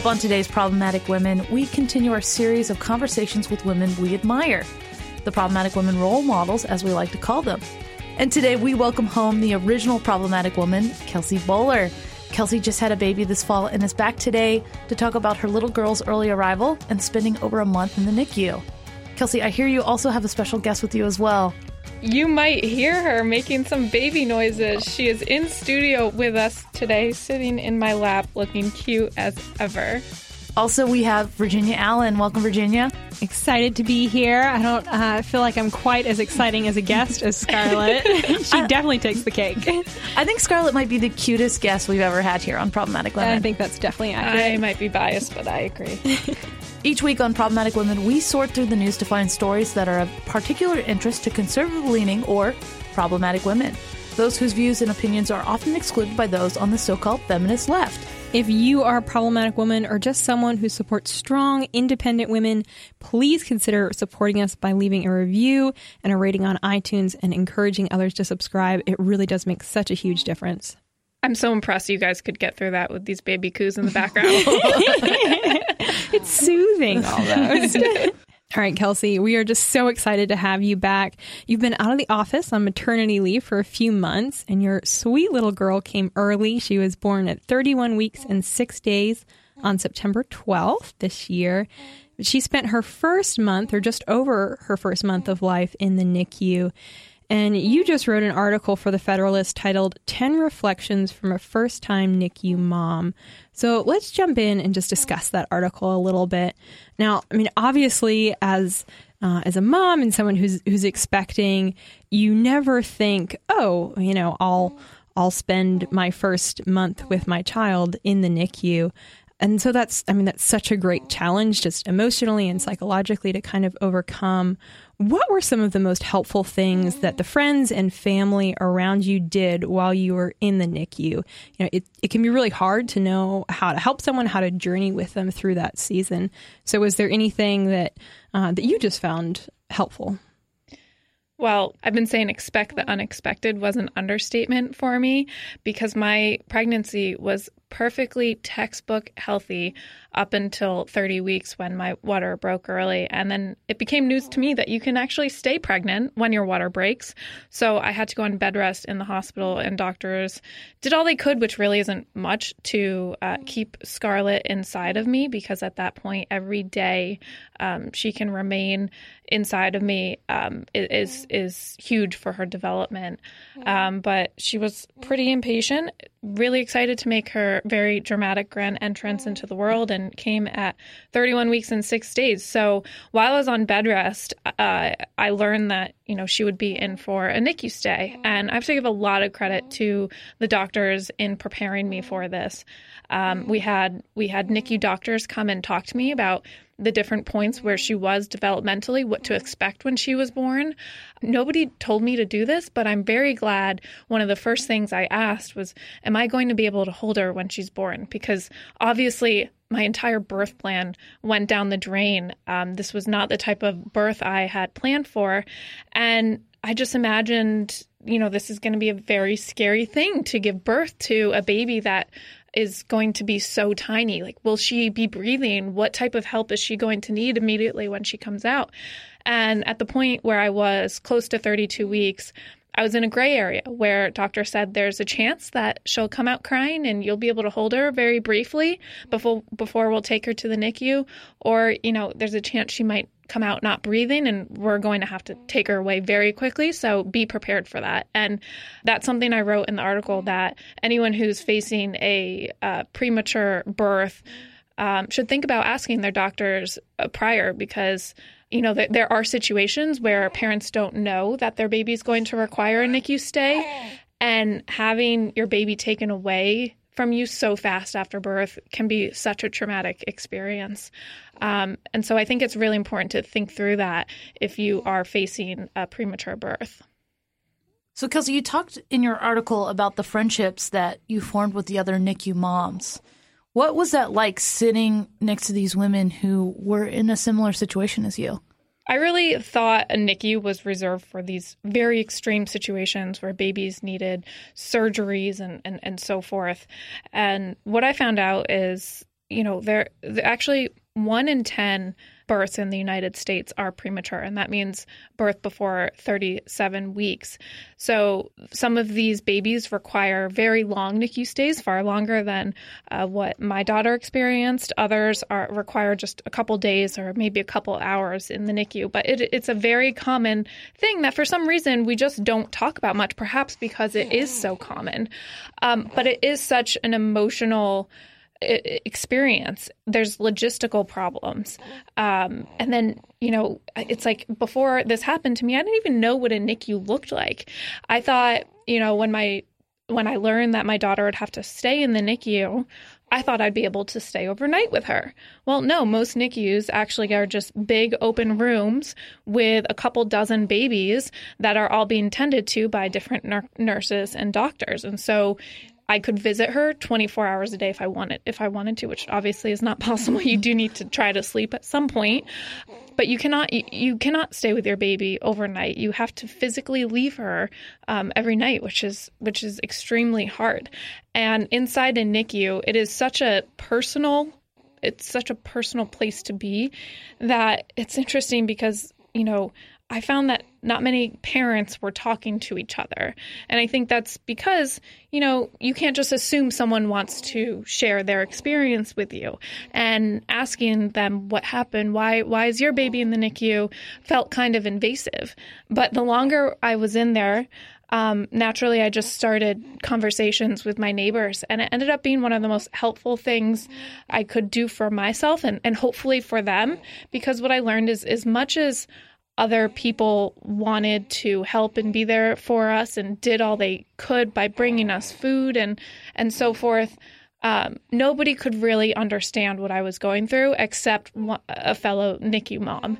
Up on today's Problematic Women, we continue our series of conversations with women we admire, the problematic women role models, as we like to call them. And today we welcome home the original problematic woman, Kelsey Bolar. Kelsey just had a baby this fall and is back today to talk about her little girl's early arrival and spending over a month in the NICU. Kelsey, I hear you also have a special guest with you as well. You might hear her making some baby noises. She is in studio with us today, sitting in my lap, looking cute as ever. Also, we have Virginia Allen. Welcome, Virginia. Excited to be here. I don't uh, feel like I'm quite as exciting as a guest as Scarlett. she I, definitely takes the cake. I think Scarlett might be the cutest guest we've ever had here on Problematic Women. I think that's definitely accurate. I might be biased, but I agree. Each week on Problematic Women, we sort through the news to find stories that are of particular interest to conservative leaning or problematic women, those whose views and opinions are often excluded by those on the so called feminist left. If you are a problematic woman or just someone who supports strong, independent women, please consider supporting us by leaving a review and a rating on iTunes and encouraging others to subscribe. It really does make such a huge difference. I'm so impressed you guys could get through that with these baby coos in the background. it's soothing almost. All right, Kelsey, we are just so excited to have you back. You've been out of the office on maternity leave for a few months, and your sweet little girl came early. She was born at 31 weeks and six days on September 12th this year. She spent her first month, or just over her first month of life, in the NICU. And you just wrote an article for the Federalist titled 10 Reflections from a First Time NICU Mom. So let's jump in and just discuss that article a little bit. Now, I mean, obviously, as uh, as a mom and someone who's who's expecting, you never think, oh, you know, I'll I'll spend my first month with my child in the NICU. And so that's, I mean, that's such a great challenge, just emotionally and psychologically to kind of overcome. What were some of the most helpful things that the friends and family around you did while you were in the NICU? You know, it, it can be really hard to know how to help someone, how to journey with them through that season. So, was there anything that uh, that you just found helpful? Well, I've been saying expect the unexpected was an understatement for me because my pregnancy was perfectly textbook healthy up until 30 weeks when my water broke early. And then it became news to me that you can actually stay pregnant when your water breaks. So I had to go on bed rest in the hospital, and doctors did all they could, which really isn't much, to uh, keep Scarlett inside of me because at that point, every day um, she can remain inside of me um, is is huge for her development. Um, but she was pretty impatient, really excited to make her very dramatic grand entrance into the world, and came at 31 weeks and six days. So while I was on bed rest, uh, I learned that you know she would be in for a NICU stay, and I have to give a lot of credit to the doctors in preparing me for this. Um, we had we had NICU doctors come and talk to me about the different points where she was developmentally, what to expect when she was born. Nobody told me to do this, but I'm very glad one of the first things I asked was, Am I going to be able to hold her when she's born? Because obviously, my entire birth plan went down the drain. Um, this was not the type of birth I had planned for. And I just imagined, you know, this is going to be a very scary thing to give birth to a baby that is going to be so tiny. Like, will she be breathing? What type of help is she going to need immediately when she comes out? And at the point where I was close to 32 weeks, I was in a gray area where doctor said there's a chance that she'll come out crying and you'll be able to hold her very briefly before before we'll take her to the NICU or you know there's a chance she might come out not breathing and we're going to have to take her away very quickly. So be prepared for that. And that's something I wrote in the article that anyone who's facing a uh, premature birth um, should think about asking their doctors uh, prior because you know, there are situations where parents don't know that their baby is going to require a NICU stay, and having your baby taken away from you so fast after birth can be such a traumatic experience. Um, and so I think it's really important to think through that if you are facing a premature birth. So, Kelsey, you talked in your article about the friendships that you formed with the other NICU moms. What was that like sitting next to these women who were in a similar situation as you? I really thought a NICU was reserved for these very extreme situations where babies needed surgeries and, and, and so forth. And what I found out is you know, there actually one in 10 births in the United States are premature, and that means birth before 37 weeks. So some of these babies require very long NICU stays, far longer than uh, what my daughter experienced. Others are require just a couple days or maybe a couple hours in the NICU. But it, it's a very common thing that for some reason we just don't talk about much, perhaps because it is so common. Um, but it is such an emotional experience. There's logistical problems. Um, and then, you know, it's like before this happened to me, I didn't even know what a NICU looked like. I thought, you know, when my when I learned that my daughter would have to stay in the NICU, I thought I'd be able to stay overnight with her. Well, no, most NICUs actually are just big open rooms with a couple dozen babies that are all being tended to by different nur- nurses and doctors. And so I could visit her 24 hours a day if I wanted if I wanted to, which obviously is not possible. You do need to try to sleep at some point, but you cannot you cannot stay with your baby overnight. You have to physically leave her um, every night, which is which is extremely hard. And inside a NICU, it is such a personal it's such a personal place to be that it's interesting because you know I found that not many parents were talking to each other. And I think that's because, you know, you can't just assume someone wants to share their experience with you. And asking them what happened, why why is your baby in the NICU felt kind of invasive. But the longer I was in there, um, naturally, I just started conversations with my neighbors, and it ended up being one of the most helpful things I could do for myself and, and hopefully for them. Because what I learned is, as much as other people wanted to help and be there for us and did all they could by bringing us food and and so forth. Um, nobody could really understand what I was going through except a fellow NICU mom.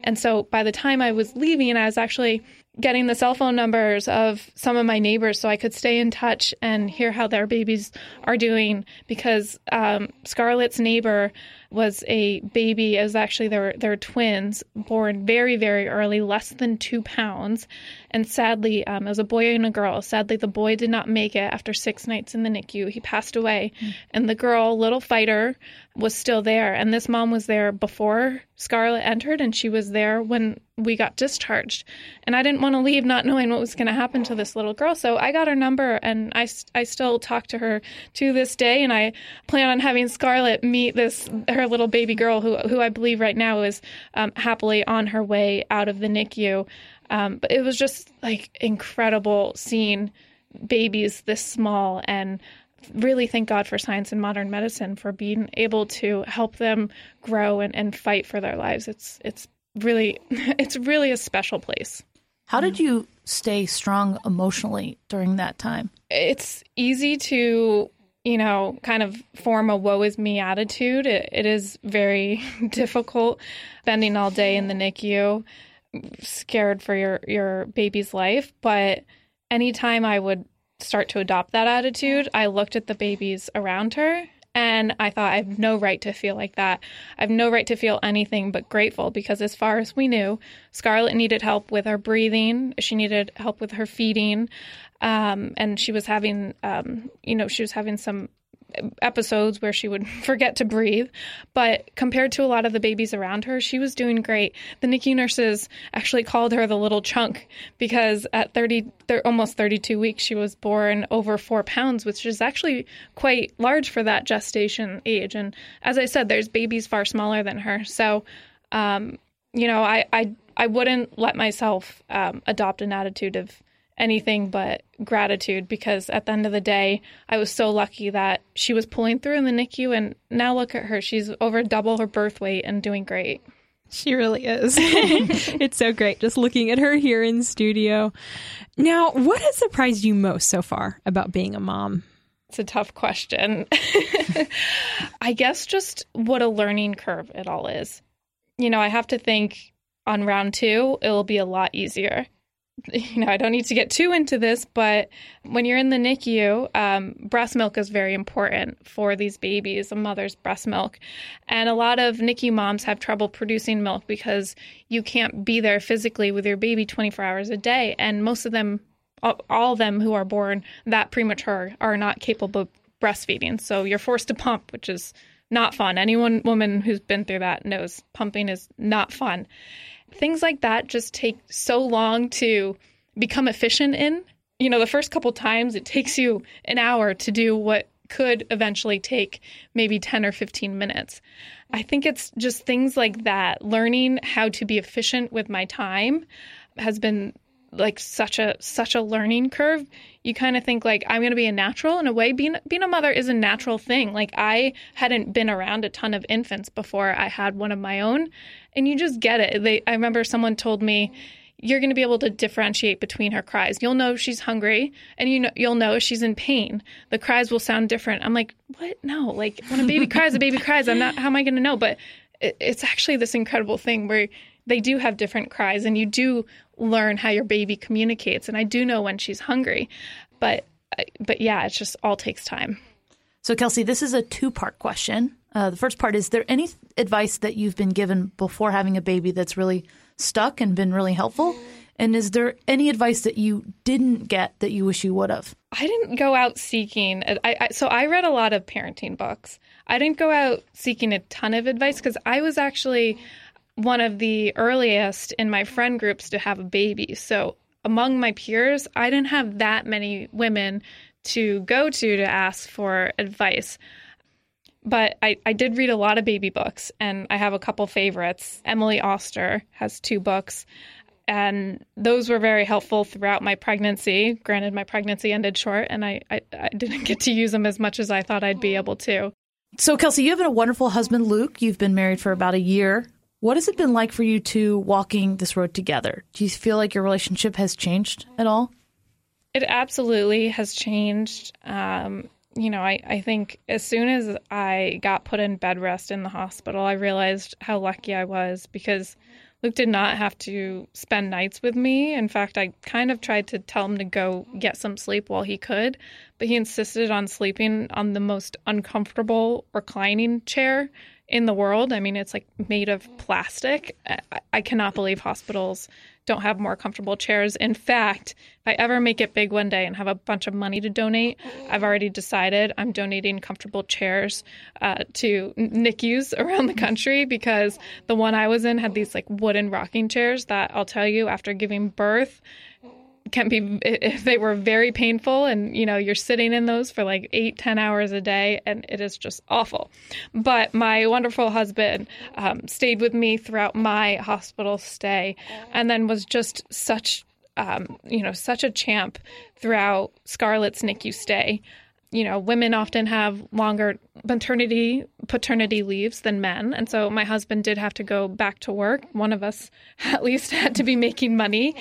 And so by the time I was leaving, I was actually getting the cell phone numbers of some of my neighbors so I could stay in touch and hear how their babies are doing because um, Scarlett's neighbor was a baby. It was actually their their twins, born very very early, less than two pounds, and sadly, um, it was a boy and a girl. Sadly, the boy did not make it after six nights in the NICU. He passed away, mm. and the girl, little fighter, was still there. And this mom was there before Scarlett entered, and she was there when we got discharged. And I didn't want to leave not knowing what was going to happen to this little girl. So I got her number, and I, I still talk to her to this day. And I plan on having Scarlett meet this her little baby girl, who who I believe right now is um, happily on her way out of the NICU. Um, but it was just like incredible seeing babies this small and really thank God for science and modern medicine for being able to help them grow and, and fight for their lives. It's it's really it's really a special place. How did mm. you stay strong emotionally during that time? It's easy to you know, kind of form a woe is me attitude. it, it is very difficult spending all day in the NICU, scared for your, your baby's life. But anytime I would start to adopt that attitude, I looked at the babies around her and I thought, I have no right to feel like that. I have no right to feel anything but grateful because, as far as we knew, Scarlett needed help with her breathing. She needed help with her feeding. Um, and she was having, um, you know, she was having some episodes where she would forget to breathe. But compared to a lot of the babies around her, she was doing great. The NICU nurses actually called her the little chunk because at 30, almost 32 weeks, she was born over four pounds, which is actually quite large for that gestation age. And as I said, there's babies far smaller than her. So, um, you know, I, I, I wouldn't let myself um, adopt an attitude of, anything but gratitude because at the end of the day, I was so lucky that she was pulling through in the NICU. And now look at her. She's over double her birth weight and doing great. She really is. it's so great just looking at her here in studio. Now, what has surprised you most so far about being a mom? It's a tough question. I guess just what a learning curve it all is. You know, I have to think on round two, it'll be a lot easier you know, I don't need to get too into this, but when you're in the NICU, um, breast milk is very important for these babies, a mother's breast milk. And a lot of NICU moms have trouble producing milk because you can't be there physically with your baby 24 hours a day. And most of them, all of them who are born that premature, are not capable of breastfeeding. So you're forced to pump, which is not fun. Anyone woman who's been through that knows pumping is not fun. Things like that just take so long to become efficient in. You know, the first couple times it takes you an hour to do what could eventually take maybe 10 or 15 minutes. I think it's just things like that. Learning how to be efficient with my time has been like such a such a learning curve you kind of think like i'm going to be a natural in a way. Being being a mother is a natural thing. Like i hadn't been around a ton of infants before i had one of my own and you just get it. They, i remember someone told me you're going to be able to differentiate between her cries. You'll know she's hungry and you know you'll know she's in pain. The cries will sound different. I'm like what? No. Like when a baby cries a baby cries. I'm not how am i going to know? But it, it's actually this incredible thing where they do have different cries and you do learn how your baby communicates and I do know when she's hungry but but yeah it just all takes time. So Kelsey this is a two part question. Uh, the first part is there any advice that you've been given before having a baby that's really stuck and been really helpful? And is there any advice that you didn't get that you wish you would have? I didn't go out seeking I, I so I read a lot of parenting books. I didn't go out seeking a ton of advice because I was actually one of the earliest in my friend groups to have a baby. So among my peers, I didn't have that many women to go to to ask for advice. But I, I did read a lot of baby books, and I have a couple favorites. Emily Oster has two books, and those were very helpful throughout my pregnancy. Granted, my pregnancy ended short, and I, I, I didn't get to use them as much as I thought I'd be able to. So, Kelsey, you have a wonderful husband, Luke. You've been married for about a year. What has it been like for you two walking this road together? Do you feel like your relationship has changed at all? It absolutely has changed. Um, you know, I, I think as soon as I got put in bed rest in the hospital, I realized how lucky I was because Luke did not have to spend nights with me. In fact, I kind of tried to tell him to go get some sleep while he could, but he insisted on sleeping on the most uncomfortable reclining chair in the world. I mean, it's like made of plastic. I, I, cannot believe hospitals don't have more comfortable chairs. In fact, if I ever make it big one day and have a bunch of money to donate, I've already decided I'm donating comfortable chairs uh, to NICUs around the country because the one I was in had these like wooden rocking chairs that I'll tell you after giving birth can be if they were very painful and you know you're sitting in those for like eight ten hours a day and it is just awful but my wonderful husband um, stayed with me throughout my hospital stay and then was just such um, you know such a champ throughout scarlett's nicu stay you know, women often have longer maternity, paternity leaves than men. And so my husband did have to go back to work. One of us at least had to be making money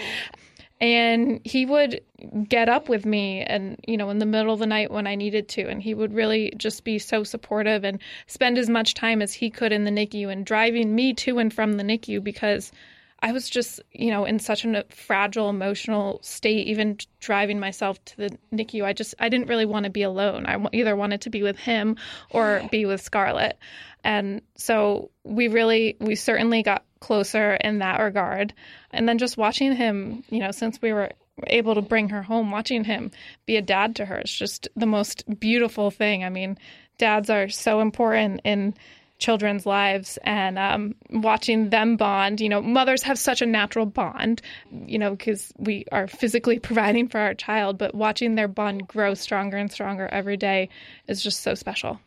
and he would get up with me and you know in the middle of the night when i needed to. And he would really just be so supportive and spend as much time as he could in the nicu and driving me to and from the nicu because i was just you know in such a uh, fragile emotional state even driving myself to the nicu i just i didn't really want to be alone. I either wanted to be with him or be with scarlett. And so we really we certainly got closer in that regard. And then just watching him, you know, since we were able to bring her home, watching him be a dad to her is just the most beautiful thing. I mean, dads are so important in children's lives and um, watching them bond. You know, mothers have such a natural bond, you know, because we are physically providing for our child, but watching their bond grow stronger and stronger every day is just so special.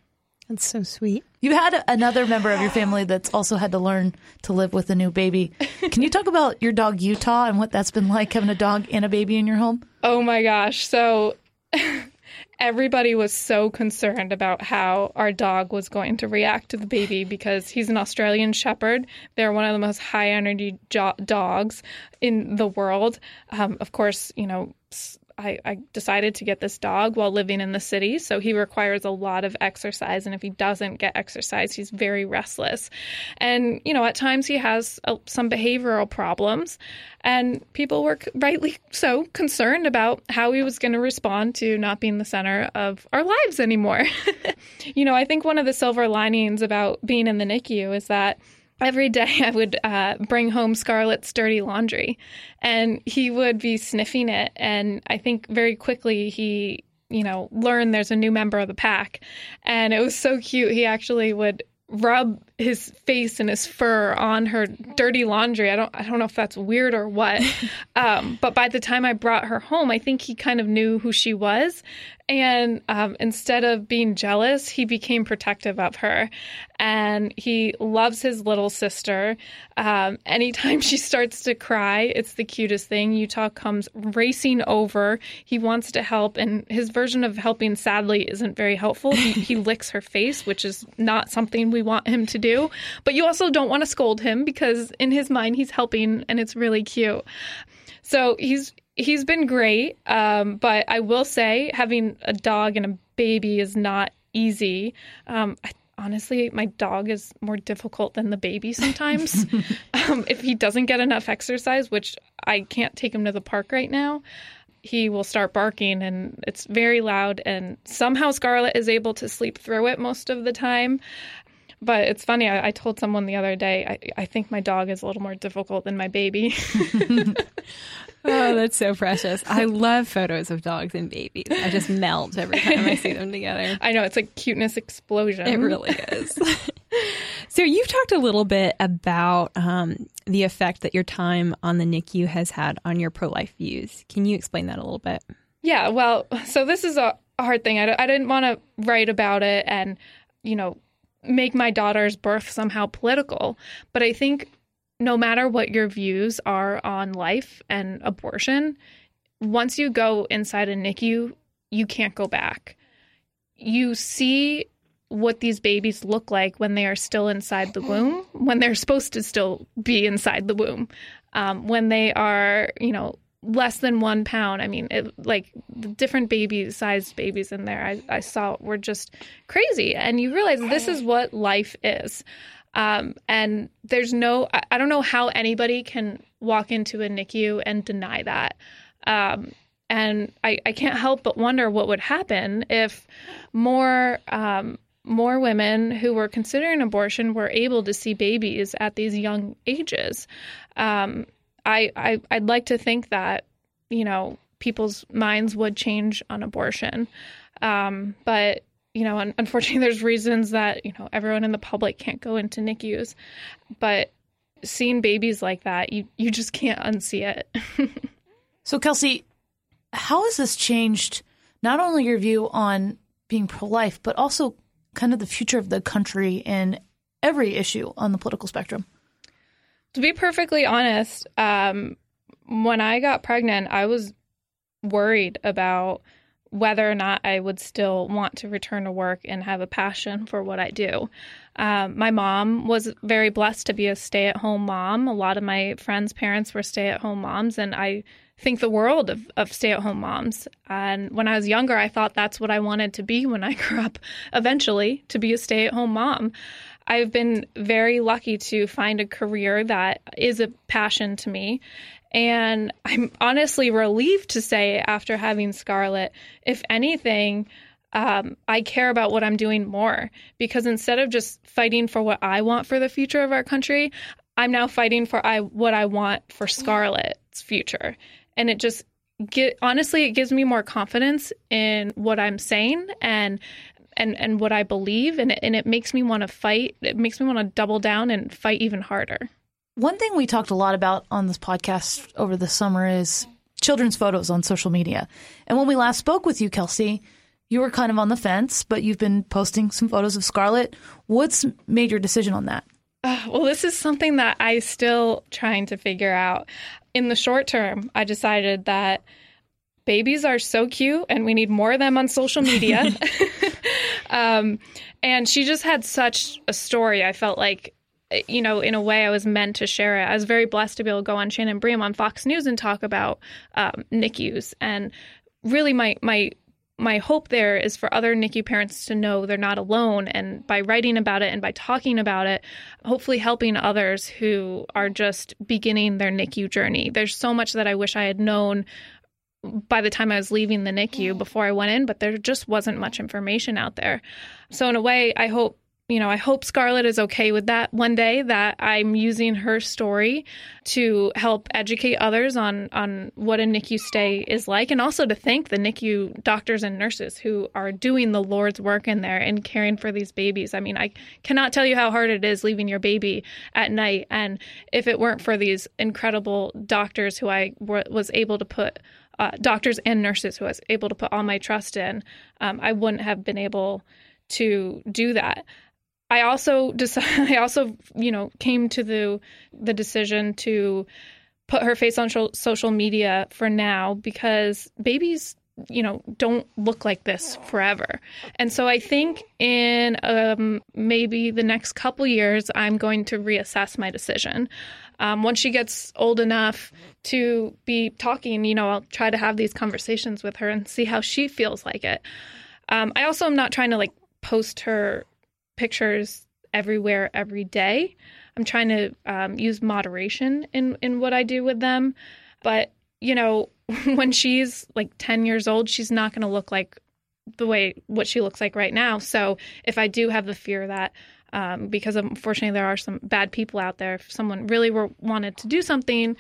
That's so sweet. You had another member of your family that's also had to learn to live with a new baby. Can you talk about your dog Utah and what that's been like having a dog and a baby in your home? Oh my gosh. So everybody was so concerned about how our dog was going to react to the baby because he's an Australian Shepherd. They're one of the most high energy jo- dogs in the world. Um, of course, you know, I, I, decided to get this dog while living in the city. So he requires a lot of exercise. And if he doesn't get exercise, he's very restless. And, you know, at times he has uh, some behavioral problems. And people were rightly so concerned about how he was going to respond to not being the center of our lives anymore. you know, I think one of the silver linings about being in the NICU is that every day I would uh, bring home Scarlett's dirty laundry, and he would be sniffing it. And I think very quickly he you know, learned there's a new member of the pack. And it was so cute. He actually would rub his face and his fur on her dirty laundry. I don't I don't know if that's weird or what. um, but by the time I brought her home, I think he kind of knew who she was and um, instead of being jealous, he became protective of her. And he loves his little sister. Um, anytime she starts to cry, it's the cutest thing. Utah comes racing over. He wants to help. And his version of helping, sadly, isn't very helpful. He, he licks her face, which is not something we want him to do. But you also don't want to scold him because in his mind, he's helping and it's really cute. So he's he's been great. Um, but I will say, having a dog and a baby is not easy. Um, I, honestly, my dog is more difficult than the baby sometimes. um, if he doesn't get enough exercise, which I can't take him to the park right now, he will start barking and it's very loud. And somehow Scarlett is able to sleep through it most of the time. But it's funny. I, I told someone the other day, I, I think my dog is a little more difficult than my baby. oh, that's so precious. I love photos of dogs and babies. I just melt every time I see them together. I know. It's a cuteness explosion. It really is. so, you've talked a little bit about um, the effect that your time on the NICU has had on your pro life views. Can you explain that a little bit? Yeah. Well, so this is a hard thing. I, I didn't want to write about it and, you know, make my daughter's birth somehow political. But I think no matter what your views are on life and abortion, once you go inside a NICU, you can't go back. You see what these babies look like when they are still inside the womb, when they're supposed to still be inside the womb, um, when they are, you know, less than one pound. I mean, it, like the different baby sized babies in there I, I saw were just crazy. And you realize this is what life is. Um, and there's no, I, I, don't know how anybody can walk into a NICU and deny that. Um, and I, I can't help but wonder what would happen if more um, more women who were considering abortion were able to see babies at these young ages. Um, I, I I'd like to think that you know people's minds would change on abortion, um, but you know, unfortunately, there's reasons that you know everyone in the public can't go into NICUs, but seeing babies like that, you you just can't unsee it. so, Kelsey, how has this changed not only your view on being pro life, but also kind of the future of the country in every issue on the political spectrum? To be perfectly honest, um, when I got pregnant, I was worried about whether or not I would still want to return to work and have a passion for what I do. Um, my mom was very blessed to be a stay at home mom. A lot of my friends' parents were stay at home moms, and I think the world of, of stay at home moms. And when I was younger, I thought that's what I wanted to be when I grew up eventually to be a stay at home mom. I've been very lucky to find a career that is a passion to me. And I'm honestly relieved to say, after having Scarlett, if anything, um, I care about what I'm doing more because instead of just fighting for what I want for the future of our country, I'm now fighting for I, what I want for Scarlett's future. And it just get honestly, it gives me more confidence in what I'm saying and and and what I believe, and it, and it makes me want to fight. It makes me want to double down and fight even harder. One thing we talked a lot about on this podcast over the summer is children's photos on social media. And when we last spoke with you, Kelsey, you were kind of on the fence, but you've been posting some photos of Scarlett. What's made your decision on that? Uh, well, this is something that I'm still trying to figure out. In the short term, I decided that babies are so cute and we need more of them on social media. um, and she just had such a story. I felt like, you know, in a way, I was meant to share it. I was very blessed to be able to go on Shannon Bream on Fox News and talk about um, NICUs. And really, my my my hope there is for other NICU parents to know they're not alone. And by writing about it and by talking about it, hopefully helping others who are just beginning their NICU journey. There's so much that I wish I had known by the time I was leaving the NICU before I went in, but there just wasn't much information out there. So, in a way, I hope you know, I hope Scarlett is okay with that one day that I'm using her story to help educate others on on what a NICU stay is like and also to thank the NICU doctors and nurses who are doing the Lord's work in there and caring for these babies. I mean, I cannot tell you how hard it is leaving your baby at night and if it weren't for these incredible doctors who I w- was able to put uh, doctors and nurses who I was able to put all my trust in, um, I wouldn't have been able to do that. I also decided, I also, you know, came to the the decision to put her face on social media for now because babies, you know, don't look like this forever. And so I think in um, maybe the next couple years, I'm going to reassess my decision. Um, once she gets old enough to be talking, you know, I'll try to have these conversations with her and see how she feels like it. Um, I also am not trying to like post her pictures everywhere every day. I'm trying to um, use moderation in in what I do with them, but you know, when she's like 10 years old, she's not going to look like the way what she looks like right now. So if I do have the fear that um, because unfortunately there are some bad people out there, if someone really were, wanted to do something,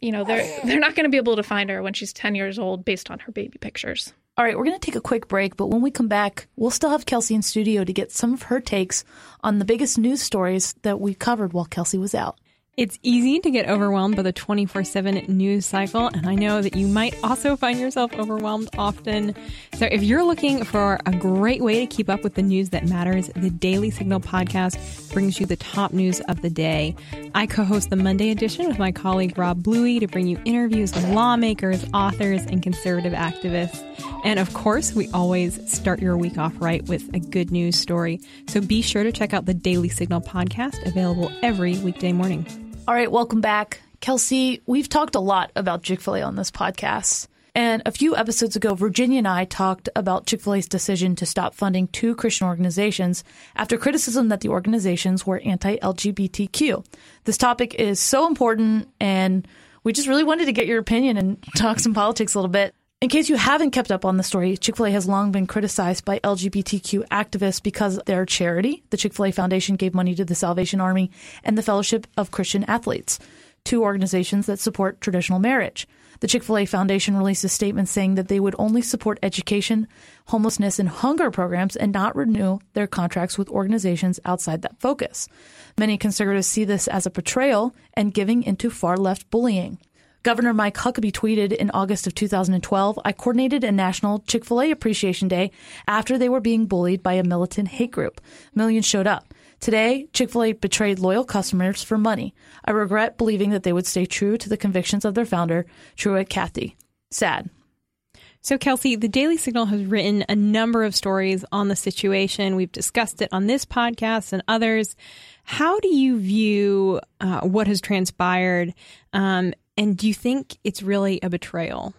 you know, they're they're not going to be able to find her when she's 10 years old based on her baby pictures. All right, we're going to take a quick break, but when we come back, we'll still have Kelsey in studio to get some of her takes on the biggest news stories that we covered while Kelsey was out. It's easy to get overwhelmed by the 24 7 news cycle, and I know that you might also find yourself overwhelmed often. So, if you're looking for a great way to keep up with the news that matters, the Daily Signal podcast brings you the top news of the day. I co host the Monday edition with my colleague Rob Bluey to bring you interviews with lawmakers, authors, and conservative activists. And of course, we always start your week off right with a good news story. So, be sure to check out the Daily Signal podcast, available every weekday morning. All right, welcome back. Kelsey, we've talked a lot about Chick fil A on this podcast. And a few episodes ago, Virginia and I talked about Chick fil A's decision to stop funding two Christian organizations after criticism that the organizations were anti LGBTQ. This topic is so important, and we just really wanted to get your opinion and talk some politics a little bit. In case you haven't kept up on the story, Chick fil A has long been criticized by LGBTQ activists because their charity, the Chick fil A Foundation, gave money to the Salvation Army and the Fellowship of Christian Athletes, two organizations that support traditional marriage. The Chick fil A Foundation released a statement saying that they would only support education, homelessness, and hunger programs and not renew their contracts with organizations outside that focus. Many conservatives see this as a betrayal and giving into far left bullying. Governor Mike Huckabee tweeted in August of 2012, I coordinated a national Chick fil A appreciation day after they were being bullied by a militant hate group. Millions showed up. Today, Chick fil A betrayed loyal customers for money. I regret believing that they would stay true to the convictions of their founder, Truett Cathy. Sad. So, Kelsey, the Daily Signal has written a number of stories on the situation. We've discussed it on this podcast and others. How do you view uh, what has transpired um, and do you think it's really a betrayal?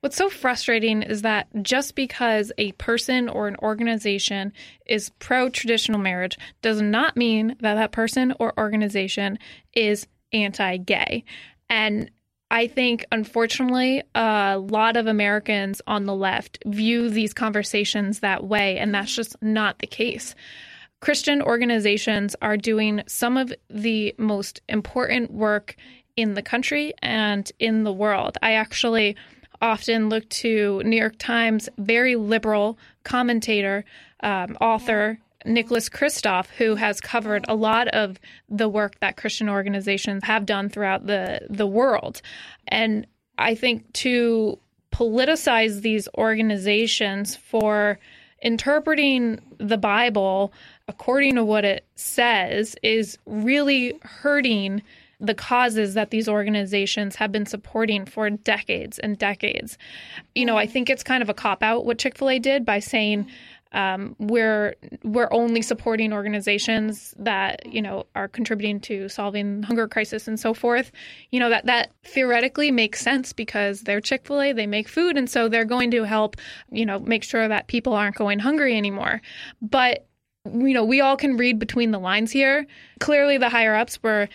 What's so frustrating is that just because a person or an organization is pro traditional marriage does not mean that that person or organization is anti gay. And I think, unfortunately, a lot of Americans on the left view these conversations that way, and that's just not the case. Christian organizations are doing some of the most important work in the country and in the world. I actually often look to New York Times very liberal commentator, um, author Nicholas Kristof, who has covered a lot of the work that Christian organizations have done throughout the the world, and I think to politicize these organizations for interpreting the Bible according to what it says is really hurting the causes that these organizations have been supporting for decades and decades. You know, I think it's kind of a cop out what Chick fil A did by saying, um, we're we're only supporting organizations that you know are contributing to solving hunger crisis and so forth. You know that that theoretically makes sense because they're Chick Fil A, they make food, and so they're going to help you know make sure that people aren't going hungry anymore. But you know we all can read between the lines here. Clearly, the higher ups were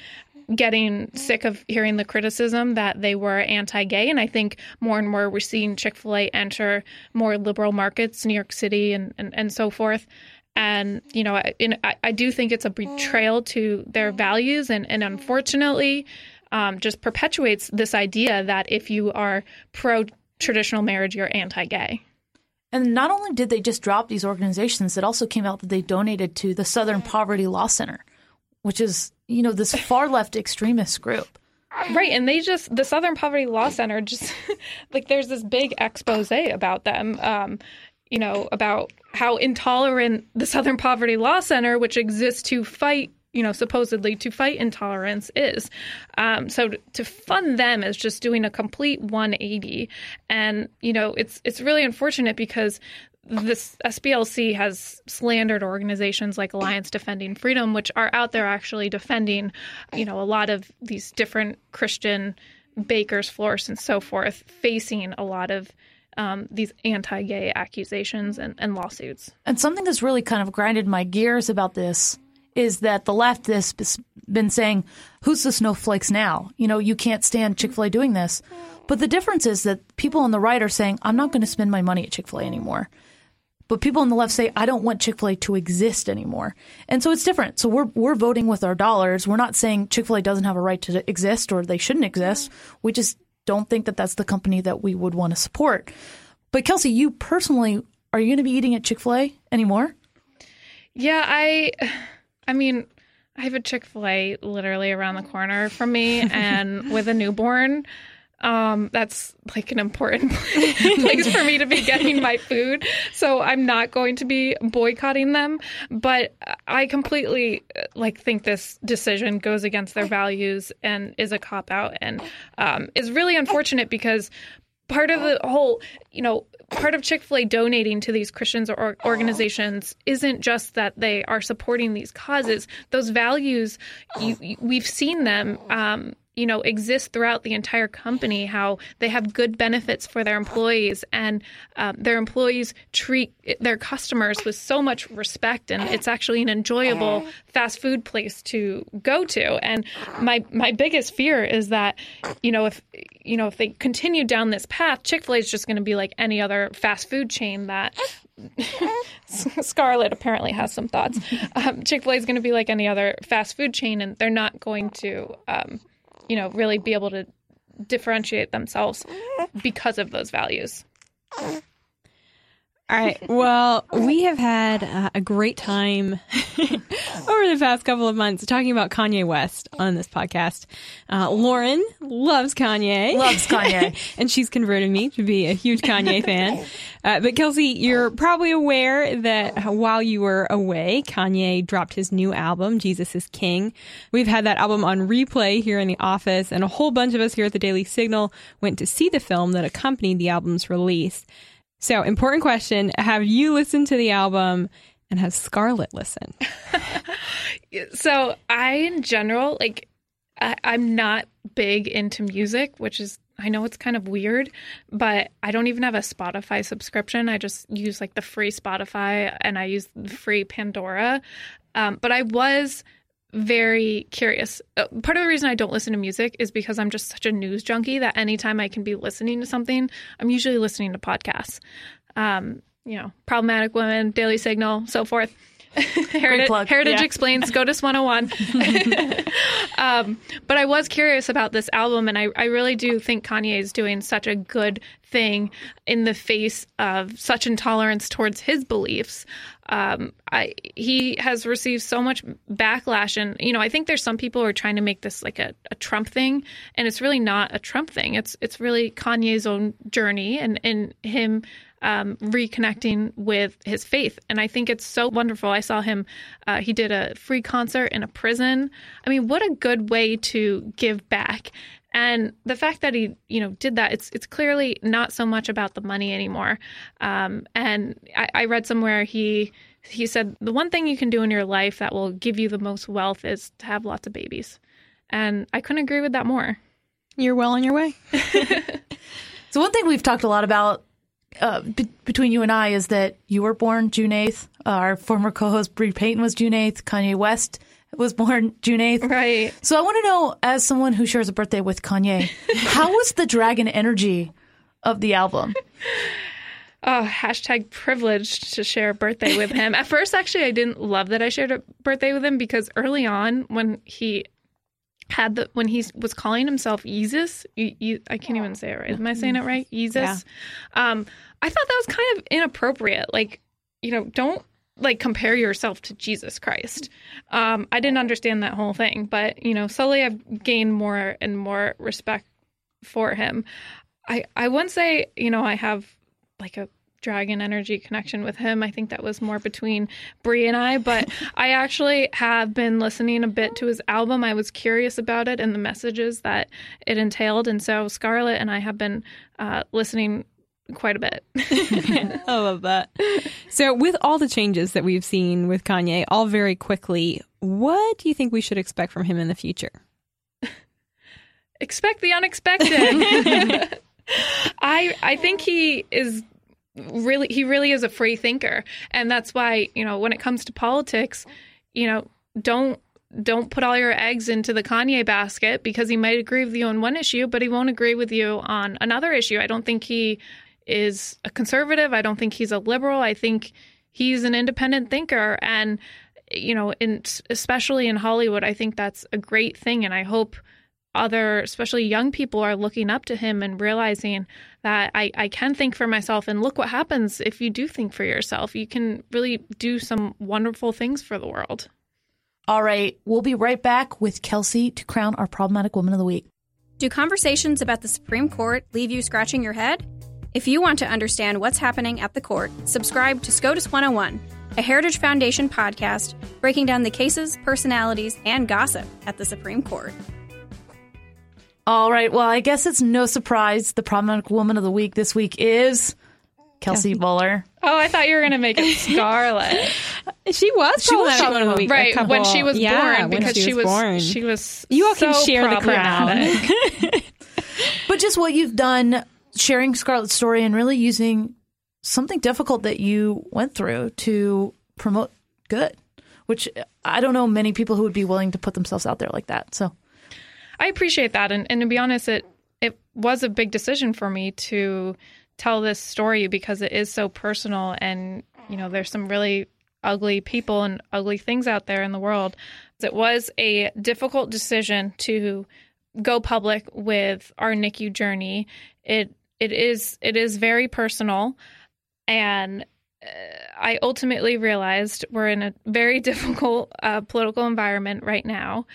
getting sick of hearing the criticism that they were anti gay. And I think more and more we're seeing Chick fil A enter more liberal markets, New York City and, and, and so forth. And, you know, I, I, I do think it's a betrayal to their values. And, and unfortunately, um, just perpetuates this idea that if you are pro traditional marriage, you're anti gay. And not only did they just drop these organizations, it also came out that they donated to the Southern Poverty Law Center, which is, you know, this far left extremist group. Right. And they just, the Southern Poverty Law Center, just like there's this big expose about them, um, you know, about how intolerant the Southern Poverty Law Center, which exists to fight you know, supposedly to fight intolerance is. Um, so to fund them is just doing a complete 180, and you know, it's it's really unfortunate because this SPLC has slandered organizations like Alliance Defending Freedom, which are out there actually defending, you know, a lot of these different Christian bakers, florists, and so forth, facing a lot of um, these anti-gay accusations and, and lawsuits. And something that's really kind of grinded my gears about this is that the left has been saying, who's the snowflakes now? You know, you can't stand Chick fil A doing this. But the difference is that people on the right are saying, I'm not going to spend my money at Chick fil A anymore. But people on the left say, I don't want Chick fil A to exist anymore. And so it's different. So we're, we're voting with our dollars. We're not saying Chick fil A doesn't have a right to exist or they shouldn't exist. We just don't think that that's the company that we would want to support. But Kelsey, you personally, are you going to be eating at Chick fil A anymore? Yeah, I. I mean, I have a Chick fil A literally around the corner from me, and with a newborn, um, that's like an important place for me to be getting my food. So I'm not going to be boycotting them, but I completely like think this decision goes against their values and is a cop out and um, is really unfortunate because part of the whole, you know, part of Chick-fil-A donating to these Christians or organizations isn't just that they are supporting these causes. Those values, you, we've seen them um, you know exist throughout the entire company how they have good benefits for their employees and um, their employees treat their customers with so much respect and it's actually an enjoyable fast food place to go to and my my biggest fear is that you know if you know if they continue down this path chick-fil-a is just going to be like any other fast food chain that Scarlett apparently has some thoughts. Um, Chick fil A is going to be like any other fast food chain, and they're not going to um, you know, really be able to differentiate themselves because of those values. All right. Well, we have had uh, a great time over the past couple of months talking about Kanye West on this podcast. Uh, Lauren loves Kanye. Loves Kanye. and she's converted me to be a huge Kanye fan. Uh, but Kelsey, you're probably aware that while you were away, Kanye dropped his new album, Jesus is King. We've had that album on replay here in the office, and a whole bunch of us here at the Daily Signal went to see the film that accompanied the album's release. So, important question Have you listened to the album and has Scarlett listened? so, I, in general, like, I, I'm not big into music, which is I know it's kind of weird, but I don't even have a Spotify subscription. I just use like the free Spotify and I use the free Pandora. Um, but I was very curious. Uh, part of the reason I don't listen to music is because I'm just such a news junkie that anytime I can be listening to something, I'm usually listening to podcasts. Um, you know, problematic women, Daily Signal, so forth. Heritage, Heritage yeah. Explains, SCOTUS 101. um, but I was curious about this album, and I, I really do think Kanye is doing such a good thing in the face of such intolerance towards his beliefs. Um, I, he has received so much backlash, and you know, I think there's some people who are trying to make this like a, a Trump thing, and it's really not a Trump thing. It's it's really Kanye's own journey and and him um, reconnecting with his faith. And I think it's so wonderful. I saw him, uh, he did a free concert in a prison. I mean, what a good way to give back. And the fact that he, you know, did that, it's it's clearly not so much about the money anymore. Um, and I, I read somewhere he he said the one thing you can do in your life that will give you the most wealth is to have lots of babies. And I couldn't agree with that more. You're well on your way. so one thing we've talked a lot about uh, be- between you and I is that you were born June 8th. Our former co-host Bre Payton was June 8th. Kanye West was born June 8th. Right. So I want to know, as someone who shares a birthday with Kanye, how was the dragon energy of the album? oh, hashtag privileged to share a birthday with him. At first, actually, I didn't love that I shared a birthday with him because early on, when he had the when he was calling himself Yeezus, I can't even say it right. Am I saying it right? Yeezus. Yeah. Um, I thought that was kind of inappropriate. Like, you know, don't like compare yourself to Jesus Christ. Um, I didn't understand that whole thing, but you know, slowly I've gained more and more respect for him. I I wouldn't say you know I have like a dragon energy connection with him. I think that was more between Bree and I, but I actually have been listening a bit to his album. I was curious about it and the messages that it entailed, and so Scarlett and I have been uh, listening quite a bit. I love that. So, with all the changes that we've seen with Kanye, all very quickly, what do you think we should expect from him in the future? expect the unexpected. I I think he is really he really is a free thinker. And that's why you know when it comes to politics you know don't don't put all your eggs into the Kanye basket because he might agree with you on one issue but he won't agree with you on another issue. I don't think he is a conservative. I don't think he's a liberal. I think he's an independent thinker. And you know in especially in hollywood i think that's a great thing. And i hope other, especially young people, are looking up to him and realizing that I, I can think for myself. And look what happens if you do think for yourself. You can really do some wonderful things for the world. All right. We'll be right back with Kelsey to crown our problematic woman of the week. Do conversations about the Supreme Court leave you scratching your head? If you want to understand what's happening at the court, subscribe to SCOTUS 101, a Heritage Foundation podcast breaking down the cases, personalities, and gossip at the Supreme Court. All right. Well, I guess it's no surprise the problematic woman of the week this week is Kelsey Bolar. Oh, I thought you were going to make it Scarlett. she was she was woman of the week, right? Couple, when she was yeah, born, because she was, she was born. She was. You all so can share the crown. but just what you've done, sharing Scarlett's story and really using something difficult that you went through to promote good, which I don't know many people who would be willing to put themselves out there like that. So I appreciate that, and, and to be honest, it it was a big decision for me to tell this story because it is so personal, and you know, there's some really ugly people and ugly things out there in the world. It was a difficult decision to go public with our NICU journey. It it is it is very personal, and uh, I ultimately realized we're in a very difficult uh, political environment right now.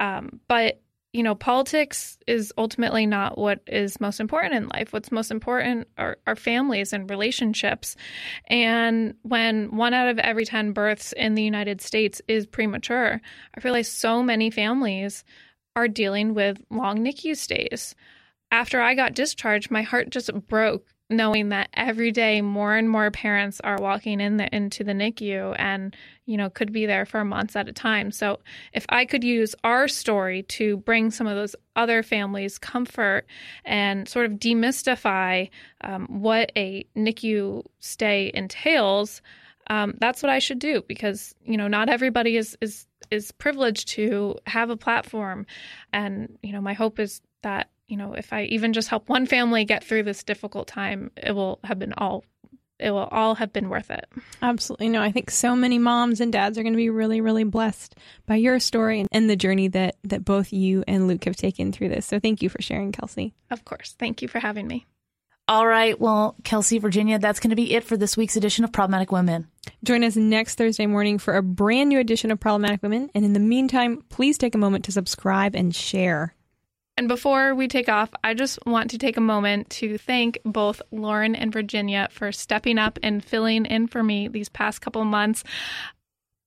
Um, but you know, politics is ultimately not what is most important in life. What's most important are, are families and relationships. And when one out of every 10 births in the United States is premature, I realize so many families are dealing with long NICU stays. After I got discharged, my heart just broke knowing that every day more and more parents are walking in the, into the NICU and you know could be there for months at a time. So if I could use our story to bring some of those other families comfort and sort of demystify um, what a NICU stay entails, um, that's what I should do because you know not everybody is is is privileged to have a platform, and you know my hope is that you know, if I even just help one family get through this difficult time, it will have been all it will all have been worth it. Absolutely. No, I think so many moms and dads are going to be really, really blessed by your story and, and the journey that, that both you and Luke have taken through this. So thank you for sharing, Kelsey. Of course. Thank you for having me. All right. Well, Kelsey, Virginia, that's going to be it for this week's edition of Problematic Women. Join us next Thursday morning for a brand new edition of Problematic Women. And in the meantime, please take a moment to subscribe and share. And before we take off, I just want to take a moment to thank both Lauren and Virginia for stepping up and filling in for me these past couple months.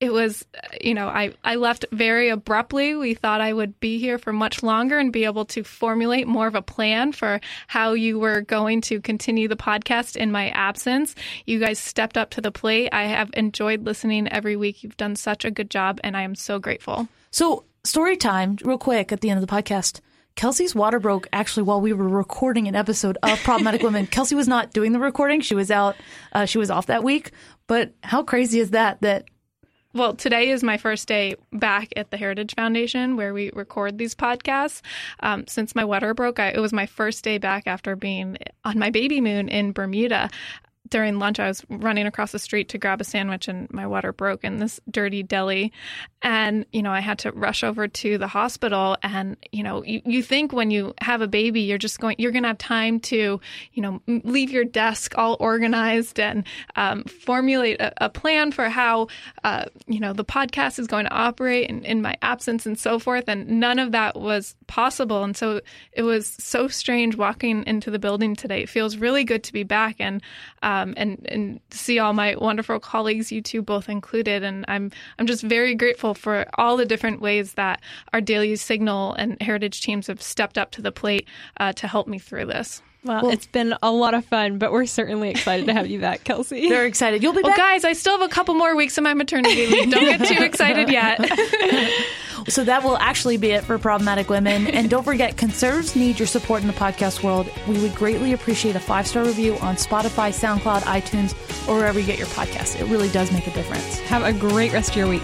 It was, you know, I, I left very abruptly. We thought I would be here for much longer and be able to formulate more of a plan for how you were going to continue the podcast in my absence. You guys stepped up to the plate. I have enjoyed listening every week. You've done such a good job, and I am so grateful. So, story time, real quick at the end of the podcast Kelsey's water broke actually while we were recording an episode of Problematic Women. Kelsey was not doing the recording; she was out. Uh, she was off that week. But how crazy is that? That well, today is my first day back at the Heritage Foundation where we record these podcasts. Um, since my water broke, I, it was my first day back after being on my baby moon in Bermuda during lunch, I was running across the street to grab a sandwich and my water broke in this dirty deli. And, you know, I had to rush over to the hospital. And, you know, you, you think when you have a baby, you're just going, you're going to have time to, you know, leave your desk all organized and um, formulate a, a, plan for how, uh, you know, the podcast is going to operate in, in my absence and so forth. And none of that was possible. And so it was so strange walking into the building today. It feels really good to be back. And, um, and and see all my wonderful colleagues, you two both included. And I'm I'm just very grateful for all the different ways that our daily signal and heritage teams have stepped up to the plate uh, to help me through this. Well, well, it's been a lot of fun, but we're certainly excited to have you back, Kelsey. Very excited. You'll be well, back. guys, I still have a couple more weeks of my maternity leave. Don't get too excited yet. so that will actually be it for Problematic Women. And don't forget, conservatives need your support in the podcast world. We would greatly appreciate a five star review on Spotify, SoundCloud, iTunes, or wherever you get your podcasts. It really does make a difference. Have a great rest of your week.